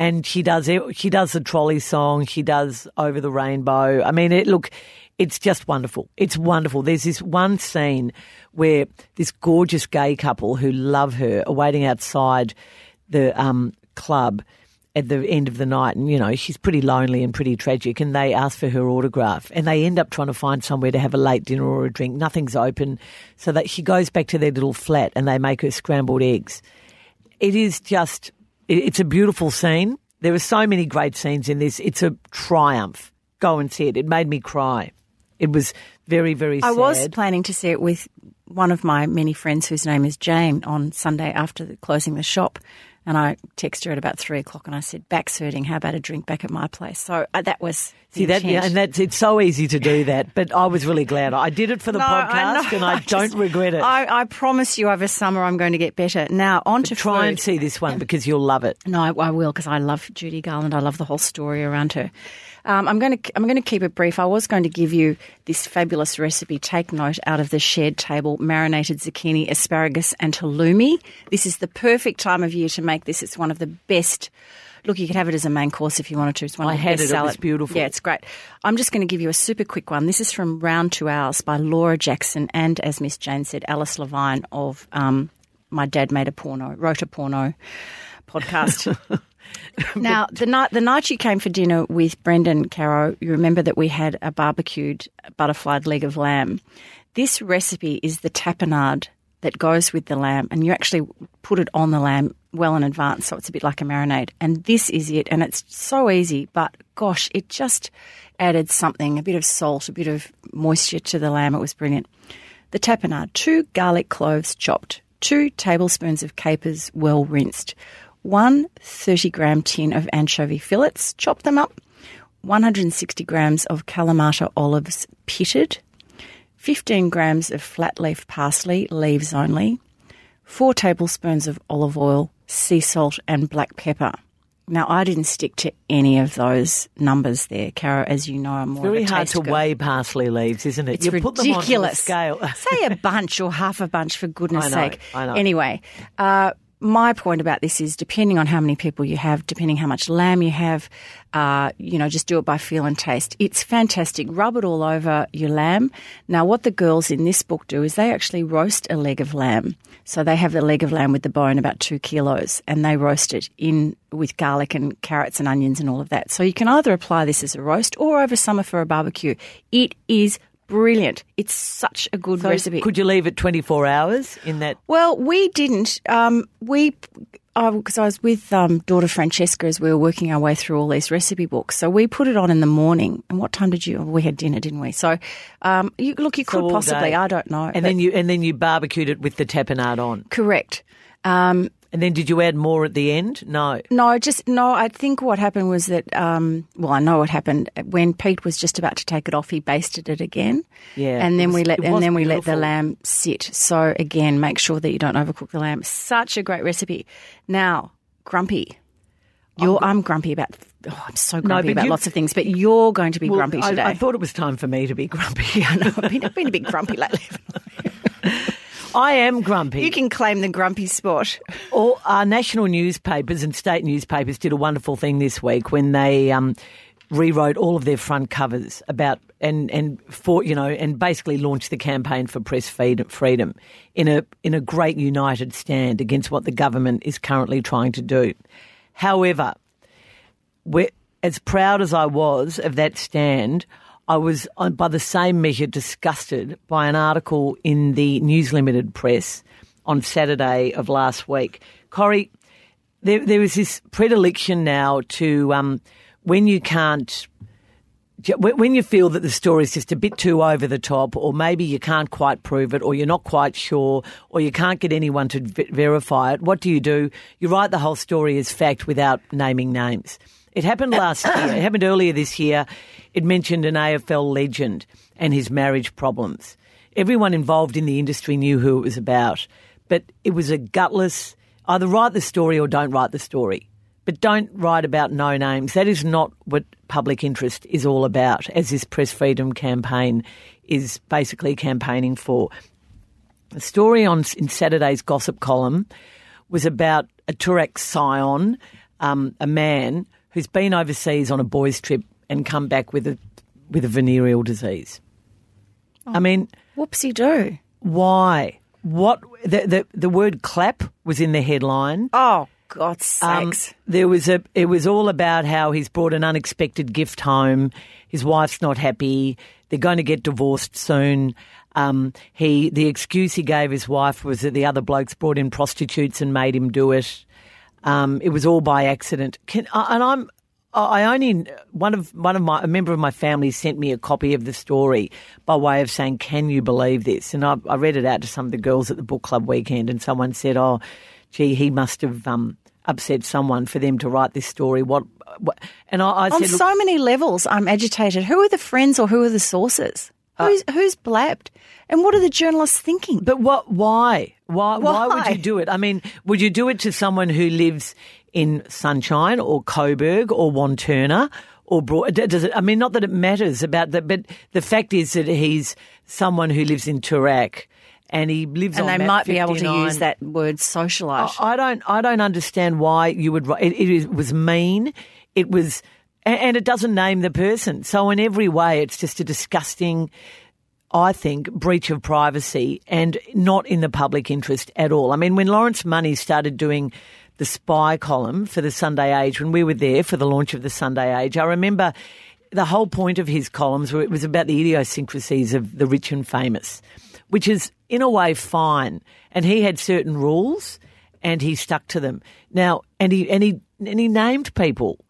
And she does she does the trolley song. She does over the rainbow. I mean, it look, it's just wonderful. It's wonderful. There's this one scene where this gorgeous gay couple who love her are waiting outside the um, club at the end of the night, and you know she's pretty lonely and pretty tragic. And they ask for her autograph, and they end up trying to find somewhere to have a late dinner or a drink. Nothing's open, so that she goes back to their little flat, and they make her scrambled eggs. It is just, it's a beautiful scene. There are so many great scenes in this. It's a triumph. Go and see it. It made me cry. It was very, very sad. I was planning to see it with one of my many friends whose name is Jane on Sunday after the, closing the shop. And I texted her at about three o'clock and I said, back hurting. how about a drink back at my place? So uh, that was. the See that, yeah, and that's it's so easy to do that. But I was really glad I did it for the [laughs] No, podcast, know. and I, [laughs] just- don't regret it. I, I promise you over summer I'm going to get better. Now, on to Try food. and see this one because you'll love it. No, I, I will because I love Judy Garland. I love the whole story around her. Um, I'm going to I'm going to keep it brief. I was going to give you this fabulous recipe. Take note out of the shared table: marinated zucchini, asparagus, and halloumi. This is the perfect time of year to make this. It's one of the best. Look, you could have it as a main course if you wanted to. It's one I of the had best it. It salad. was beautiful. Yeah, it's great. I'm just going to give you a super quick one. This is from Round to Ours by Laura Jackson and, as Miss Jane said, Alice Levine of um, My Dad Made a Porno, wrote a porno podcast. [laughs] [laughs] now, the night the night you came for dinner with Brendan Caro, you remember that we had a barbecued butterflied leg of lamb. This recipe is the tapenade that goes with the lamb, and you actually put it on the lamb well in advance, so it's a bit like a marinade. And this is it, and it's so easy, but gosh, it just added something, a bit of salt, a bit of moisture to the lamb. It was brilliant. The tapenade, two garlic cloves chopped, two tablespoons of capers well rinsed, one 30 gram tin of anchovy fillets, chop them up, 160 grams of Kalamata olives pitted, 15 grams of flat leaf parsley, leaves only, 4 tablespoons of olive oil, sea salt, and black pepper. Now, I didn't stick to any of those numbers there, Cara, as you know. I'm more Very of a hard to girl. weigh parsley leaves, isn't it? It's you ridiculous. put them on the scale. Say a bunch or half a bunch for [laughs] goodness I know, sake. I know. Anyway, uh, my point about this is depending on how many people you have, depending how much lamb you have, uh, you know, just do it by feel and taste. It's fantastic. Rub it all over your lamb. Now, what the girls in this book do is they actually roast a leg of lamb. So they have the leg of lamb with the bone, about two kilos, and they roast it in with garlic and carrots and onions and all of that. So you can either apply this as a roast or over summer for a barbecue. It is brilliant. It's such a good So recipe. Could you leave it 24 hours in that? Well, we didn't. Um, we because I was with um, daughter Francesca as we were working our way through all these recipe books. So we put it on in the morning. And what time did you? We had dinner, didn't we? So um, you, look, you So could possibly. day. I don't know. And then you and then you barbecued it with the tapenade on. correct. Um, And then did you add more at the end? No. no, just no. I think what happened was that. Um, well, I know what happened when Pete was just about to take it off. He basted it again. Yeah, and then was- we let and then we let the lamb sit. So again, make sure that you don't overcook the lamb. Such a great recipe. Now, grumpy. You're, I'm grumpy about. Oh, I'm so grumpy but about you- lots of things, but you're going to be Well, grumpy I, today. I thought it was time for me to be grumpy. [laughs] I know, I've been, I've been a bit grumpy lately. [laughs] I am grumpy. You can claim the grumpy spot. All our national newspapers and state newspapers did a wonderful thing this week when they um, rewrote all of their front covers about and and for you know and basically launched the campaign for press freedom, freedom in a in a great united stand against what the government is currently trying to do. However, as proud as I was of that stand, I was, uh, by the same measure, disgusted by an article in the News Limited press on Saturday of last week. Corrie, there, there is this predilection now to um, when you can't. when you feel that the story is just a bit too over the top, or maybe you can't quite prove it, or you're not quite sure, or you can't get anyone to verify it, what do you do? You write the whole story as fact without naming names. It happened last [coughs] year. It happened earlier this year. It mentioned an AFL legend and his marriage problems. Everyone involved in the industry knew who it was about, but it was a gutless either write the story or don't write the story. But don't write about no names. That is not what public interest is all about, as this press freedom campaign is basically campaigning for. The story on in Saturday's gossip column was about a Toorak scion, um, a man who's been overseas on a boys' trip and come back with a with a venereal disease. I mean, Whoopsie do. why? What the, the the word clap was in the headline. Oh, God's Um, sakes. there was a. It was all about how he's brought an unexpected gift home. His wife's not happy. They're going to get divorced soon. Um, he the excuse he gave his wife was that the other blokes brought in prostitutes and made him do it. Um, it was all by accident. Can, uh, and I'm. I only one of one of my a member of my family sent me a copy of the story by way of saying, "Can you believe this?" And I, I read it out to some of the girls at the book club weekend, and someone said, "Oh, gee, he must have um, upset someone for them to write this story." What? what? And I, I On said, "Look, so many levels, I'm agitated. Who are the friends or who are the sources? Who's, who's blabbed? And what are the journalists thinking? But what? Why? Why? Why would you do it? I mean, would you do it to someone who lives in Sunshine or Coburg or Wantirna or Broad? Does it? I mean, not that it matters about that, but the fact is that he's someone who lives in Toorak and he lives and on And they might be able to use that word socialite. I I don't. I don't understand why you would. write- It, it was mean. It was, and it doesn't name the person. So in every way, it's just a disgusting. I think breach of privacy and not in the public interest at all. I mean, when Lawrence Money started doing the spy column for the Sunday Age, when we were there for the launch of the Sunday Age, I remember the whole point of his columns were it was about the idiosyncrasies of the rich and famous, which is in a way fine. And he had certain rules, and he stuck to them. Now, and he and he and he named people,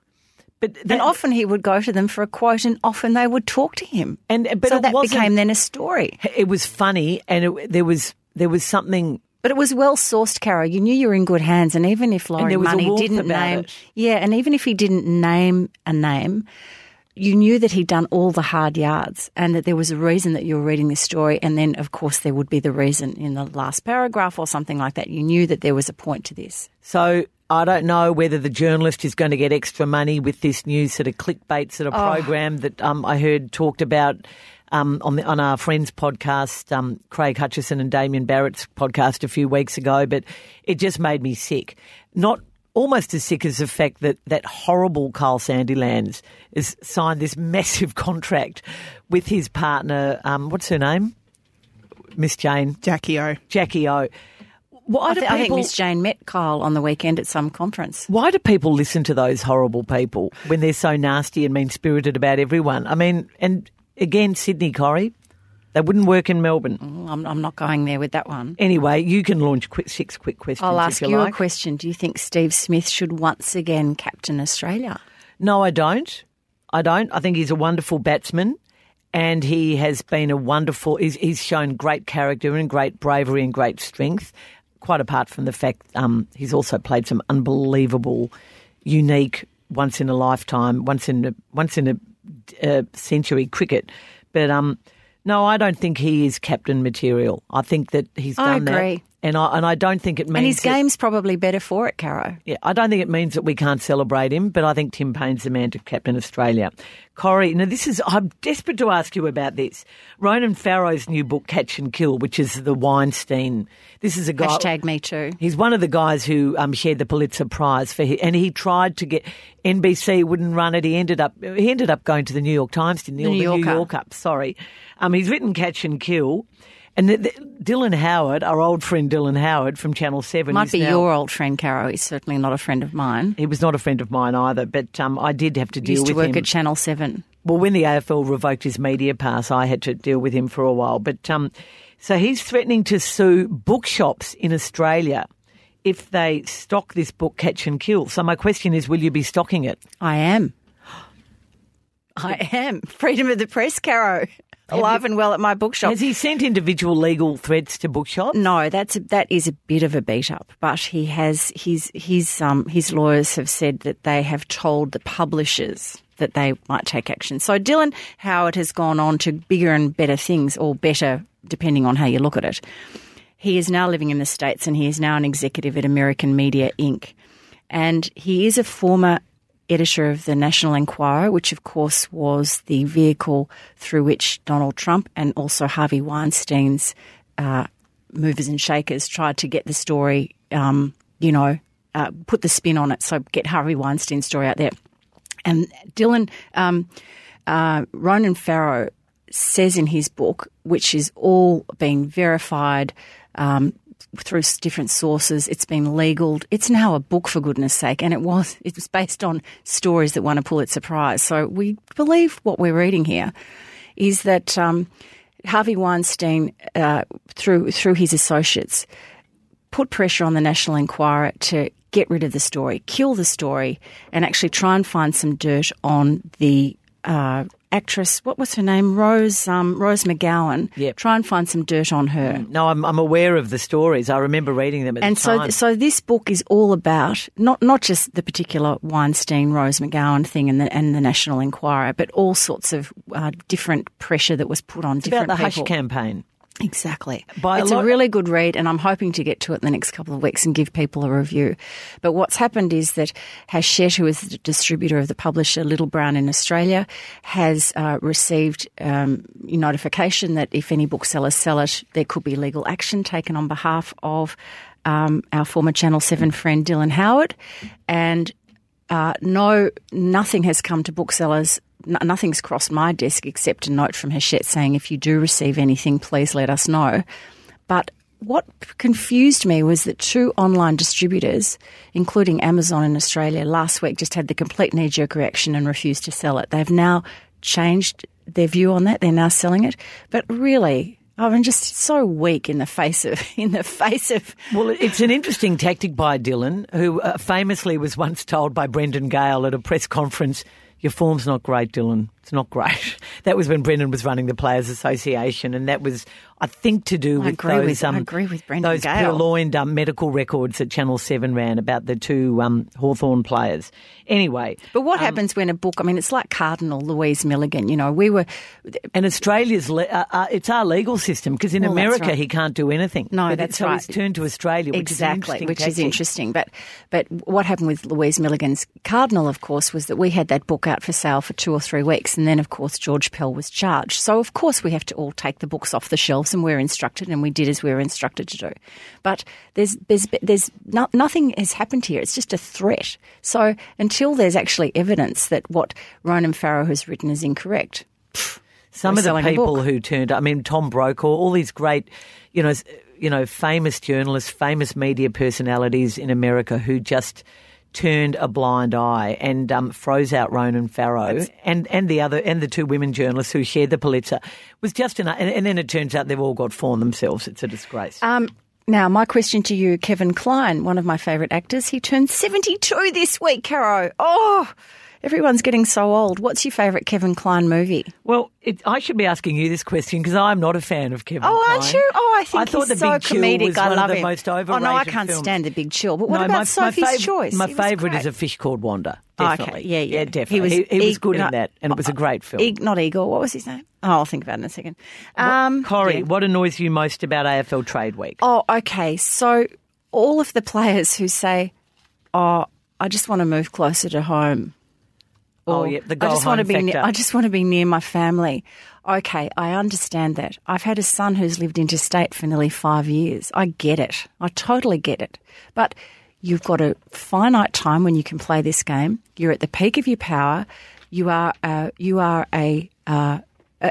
but that, and often he would go to them for a quote, and often they would talk to him. And- but so that became then a story. it was funny, and it, there was there was something. But it was well sourced, Caro. You knew you were in good hands, and even if Laurie there was a Money didn't name, it. yeah, and even if he didn't name a name, you knew that he'd done all the hard yards, and that there was a reason that you were reading this story. And then, of course, there would be the reason in the last paragraph or something like that. You knew that there was a point to this. So I don't know whether the journalist is going to get extra money with this new sort of clickbait sort of program that um, I heard talked about um, on, the, on our friends' podcast, um, Craig Hutchison and Damien Barrett's podcast a few weeks ago, but it just made me sick. Not almost as sick as the fact that that horrible Kyle Sandilands has signed this massive [laughs] contract with his partner. Um, what's her name? Miss Jane. Jackie O. Jackie O. Why I, do th- I think people? Miss Jane met Kyle on the weekend at some conference. Why do people listen to those horrible people when they're so nasty and mean spirited about everyone? I mean, and again, Sydney Corrie, they wouldn't work in Melbourne. Well, I'm, I'm not going there with that one. Anyway, you can launch quick, six quick questions. I'll ask you, you like. a question. Do you think Steve Smith should once again captain Australia? No, I don't. I don't. I think he's a wonderful batsman. And he has been a wonderful. He's, he's shown great character and great bravery and great strength. Quite apart from the fact um, he's also played some unbelievable, unique, once in a lifetime, once in a once in a uh, century cricket. But um, no, I don't think he is captain material. I think that he's I done agree. that, and I and I don't think it means And his that- game's probably better for it, Caro. yeah, I don't think it means that we can't celebrate him, but I think Tim Paine's the man to captain Australia. Corrie, now this is, I'm desperate to ask you about this. Ronan Farrow's new book, Catch and Kill, which is the Weinstein. This is a guy. Hashtag me too. He's one of the guys who um, shared the Pulitzer Prize for, and he tried to get NBC wouldn't run it. He ended up he ended up going to the New York Times, didn't he? The New the New Yorker. Yorker. Sorry, um, he's written Catch and Kill, and the, the, Dylan Howard, our old friend Dylan Howard from Channel Seven, Might be now- your old friend, Caro. He's certainly not a friend of mine. he was not a friend of mine either, but um, I did have to deal with him. Used to work him. at Channel 7. well, when the AFL revoked his media pass, I had to deal with him for a while. But um, so he's threatening to sue bookshops in Australia if they stock this book, Catch and Kill. So my question is, will you be stocking it? I am. [gasps] I am. Freedom of the press, Caro. Alive and well at my bookshop. Has he sent individual legal threats to bookshops? No, that's a, that is a bit of a beat up, but he has his his um his lawyers have said that they have told the publishers that they might take action. So Dylan Howard has gone on to bigger and better things, or better depending on how you look at it. He is now living in the states, and he is now an executive at American Media Inc. And he is a former editor of the National Enquirer, which of course was the vehicle through which Donald Trump and also Harvey Weinstein's uh, movers and shakers tried to get the story, um, you know, uh, put the spin on it, so get Harvey Weinstein's story out there. And Dylan, um, uh, Ronan Farrow says in his book, which is all being verified um, through different sources, it's been legaled. It's now a book, for goodness sake, and it was [laughs] it was based on stories that won a Pulitzer Prize. So we believe what we're reading here is that um, Harvey Weinstein, uh, through through his associates, put pressure on the National Enquirer to get rid of the story, kill the story, and actually try and find some dirt on the uh, actress. What was her name? Rose um, Rose McGowan. Yep. Try and find some dirt on her. No, I'm, I'm aware of the stories. I remember reading them at And the so, time. so this book is all about not not just the particular Weinstein Rose McGowan thing and the and the National Enquirer, but all sorts of uh, different pressure that was put on It's about different the Hush people. campaign. Exactly. By it's a, lot- really good read, and I'm hoping to get to it in the next couple of weeks and give people a review. But what's happened is that Hachette, who is the distributor of the publisher Little Brown in Australia, has uh, received um, notification that if any booksellers sell it, there could be legal action taken on behalf of um, our former Channel 7 friend Dylan Howard. And uh, no, nothing has come to booksellers. Nothing's crossed my desk except a note from Hachette saying, if you do receive anything, please let us know. But what confused me was that two online distributors, including Amazon in Australia, last week just had the complete knee jerk reaction and refused to sell it. They've now changed their view on that. They're now selling it. But really, I'm just so weak in the face of [laughs] in the face of Well, it's an interesting tactic by Dylan, who uh, famously was once told by Brendan Gale at a press conference, "Your form's not great, Dylan. It's not great." [laughs] That was when Brendan was running the Players Association, and that was, I think, to do I with those with- I um, agree with Brendan those Gale. purloined um, medical records that Channel Seven ran about the two um, Hawthorn players. Anyway, But what happens when a book? I mean, it's like Cardinal Louise Milligan. You know, we were and Australia's le- uh, uh, it's our legal system because in Well, America right. he can't do anything. No, But that's so right. He's turned to Australia, which exactly, is which is interesting. But but what happened with Louise Milligan's Cardinal, of course, was that we had that book out for sale for two or three weeks, and then of course George Pell was charged. So of course we have to all take the books off the shelves, and we're instructed, and we did as we were instructed to do. But there's there's there's no, nothing has happened here. It's just a threat. So until there's actually evidence that what Ronan Farrow has written is incorrect. Some of the people who turned, I mean, Tom Brokaw, all these great, you know, you know, famous journalists, famous media personalities in America who just turned a blind eye and um, froze out Ronan Farrow and, and the other and the two women journalists who shared the Pulitzer was just enough. and, and then it turns out they've all got fawn themselves. It's a disgrace. Um, now, my question to you, Kevin Kline, one of my favourite actors, he turned 72 this week, Caro. Oh, everyone's getting so old. What's your favourite Kevin Kline movie? Well, it, I should be asking you this question because I'm not a fan of Kevin. Oh, aren't you? Oh, I think I thought he's the so Chill comedic. was I one love of the him. most oh no, I can't films. stand the Big Chill. But what No, about my, Sophie's my fav- Choice? My favourite is. A Fish Called Wanda. Oh, okay. Definitely. Yeah, yeah. definitely. He was- he, he was good in that, and it was a great film. Ig- not Igor. What was his name? Oh, I'll think about it in a second. Um, Corrie, yeah. what annoys you most about AFL Trade Week? Oh, okay. So all of the players who say, "Oh, I just want to move closer to home," Oh, yeah, the I just want to be. Near. I just want to be near my family. Okay, I understand that. I've had a son who's lived interstate for nearly five years. I get it. I totally get it. But you've got a finite time when you can play this game. You're at the peak of your power. You are. Uh, you are a. Uh,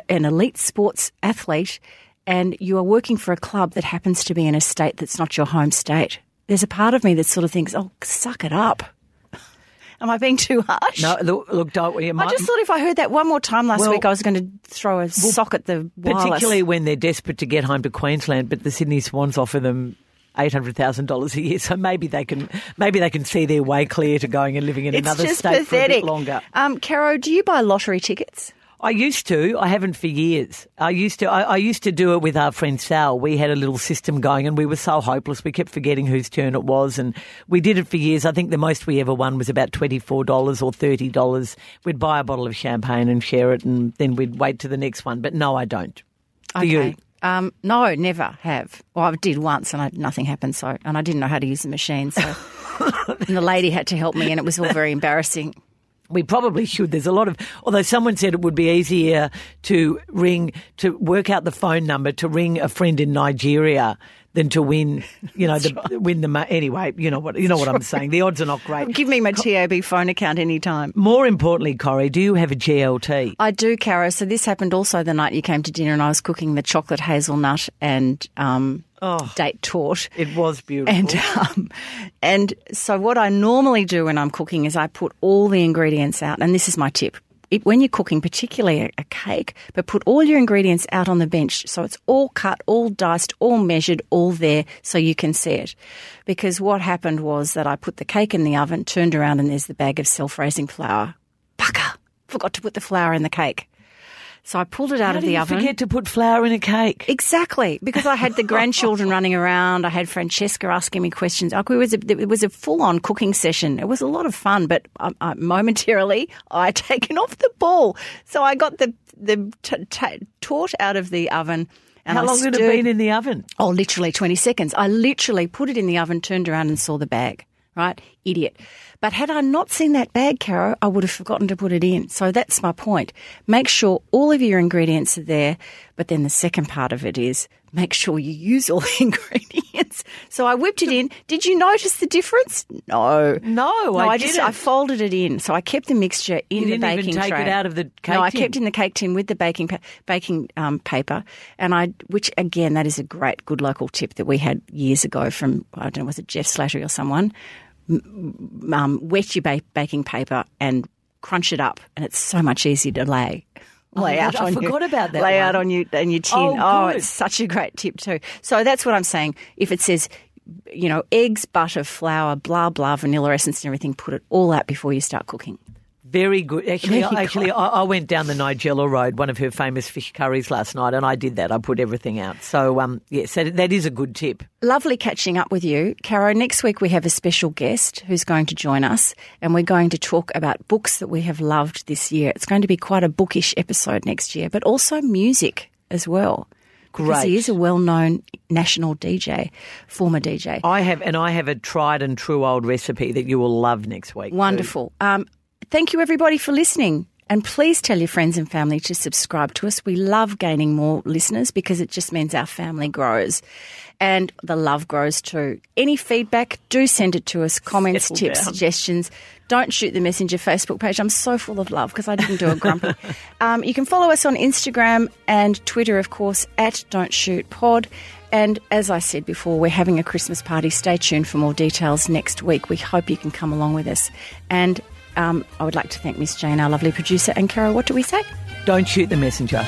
an elite sports athlete and you are working for a club that happens to be in a state that's not your home state. There's a part of me that sort of thinks, oh, suck it up. Am I being too harsh? No, look, look don't you I just thought if I heard that one more time last Well- week, I was going to throw a sock at the wireless. particularly when they're desperate to get home to Queensland, but the Sydney Swans offer them eight hundred thousand dollars a year, so maybe they can maybe they can see their way clear to going and living in it's another state for a bit longer. Um, Caro, do you buy lottery tickets? I used to. I haven't for years. I used to. I, I used to do it with our friend Sal. We had a little system going, and we were so hopeless. We kept forgetting whose turn it was, and we did it for years. I think the most we ever won was about twenty four dollars or thirty dollars. We'd buy a bottle of champagne and share it, and then we'd wait to the next one. But no, I don't. Do you? Um, no, never have. Well, I did once, and I, nothing happened. So, and I didn't know how to use the machine. So, [laughs] and the lady had to help me, and it was all very embarrassing. We probably should. There's a lot of, although someone said it would be easier to ring, to work out the phone number to ring a friend in Nigeria than to win, you know, the, win the, anyway, you know what, you know what I'm saying. The odds are not great. Give me my TAB phone account anytime. More importantly, Corrie, do you have a GLT? I do, Caro. So this happened also the night you came to dinner, and I was cooking the chocolate hazelnut and um, date torte. It was beautiful. And um, and so what I normally do when I'm cooking is I put all the ingredients out, and this is my tip. It, when you're cooking, particularly a, a cake, but put all your ingredients out on the bench so it's all cut, all diced, all measured, all there so you can see it. Because what happened was that I put the cake in the oven, turned around, and there's the bag of self-raising flour. Bugger! Forgot to put the flour in the cake. So I pulled it out How of the oven. forget to put flour in a cake? Exactly, because I had the [laughs] grandchildren running around. I had Francesca asking me questions. It was a, it was a full on cooking session. It was a lot of fun, but um, I, momentarily [laughs] I had taken off the ball. So I got the the t- t- torte out of the oven. And How I long had it been in the oven? Oh, literally 20 seconds. I literally put it in the oven, turned around and saw the bag, right? Idiot. But had I not seen that bag, Caro, I would have forgotten to put it in. So that's my point. Make sure all of your ingredients are there. But then the second part of it is make sure you use all [laughs] the ingredients. So I whipped it in. Did you notice the difference? No. No, No, I I, just didn't. I folded it in. So I kept the mixture in You the didn't even baking take it out of the cake No, I kept it in the cake tin with the baking pa- baking um, paper, and I, which again, that is a great, good local tip that we had years ago from I don't know, was it Jeff Slattery or someone? Um, wet your ba- baking paper and crunch it up, and it's so much easier to lay. Lay I out I on forgot your, about that Lay out on your on your tin. Oh, oh it's such a great tip too. So that's what I'm saying. If it says, you know, eggs, butter, flour, blah blah, vanilla essence, and everything, put it all out before you start cooking. Very good. Actually, actually. I, I went down the Nigella Road, one of her famous fish curries last night, and I did that. I put everything out. So, um, yes, that, that is a good tip. Lovely catching up with you. Caro, next week we have a special guest who's going to join us and we're going to talk about books that we have loved this year. It's going to be quite a bookish episode next year, but also music as well. Because he is a well known national DJ, former DJ. I have, and I have a tried and true old recipe that you will love next week. Wonderful. Um, thank you everybody for listening. And please tell your friends and family to subscribe to us. We love gaining more listeners because it just means our family grows and the love grows too. Any feedback, do send it to us. Comments, Settle tips, down. suggestions. Don't shoot the messenger Facebook page. I'm so full of love because I didn't do a grumpy. [laughs] um, you can follow us on Instagram and Twitter, of course, at Don't Shoot Pod. And as I said before, we're having a Christmas party. Stay tuned for more details next week. We hope you can come along with us. And um, I would like to thank Miss Jane, our lovely producer. And Carol, what do we say? Don't shoot the messenger.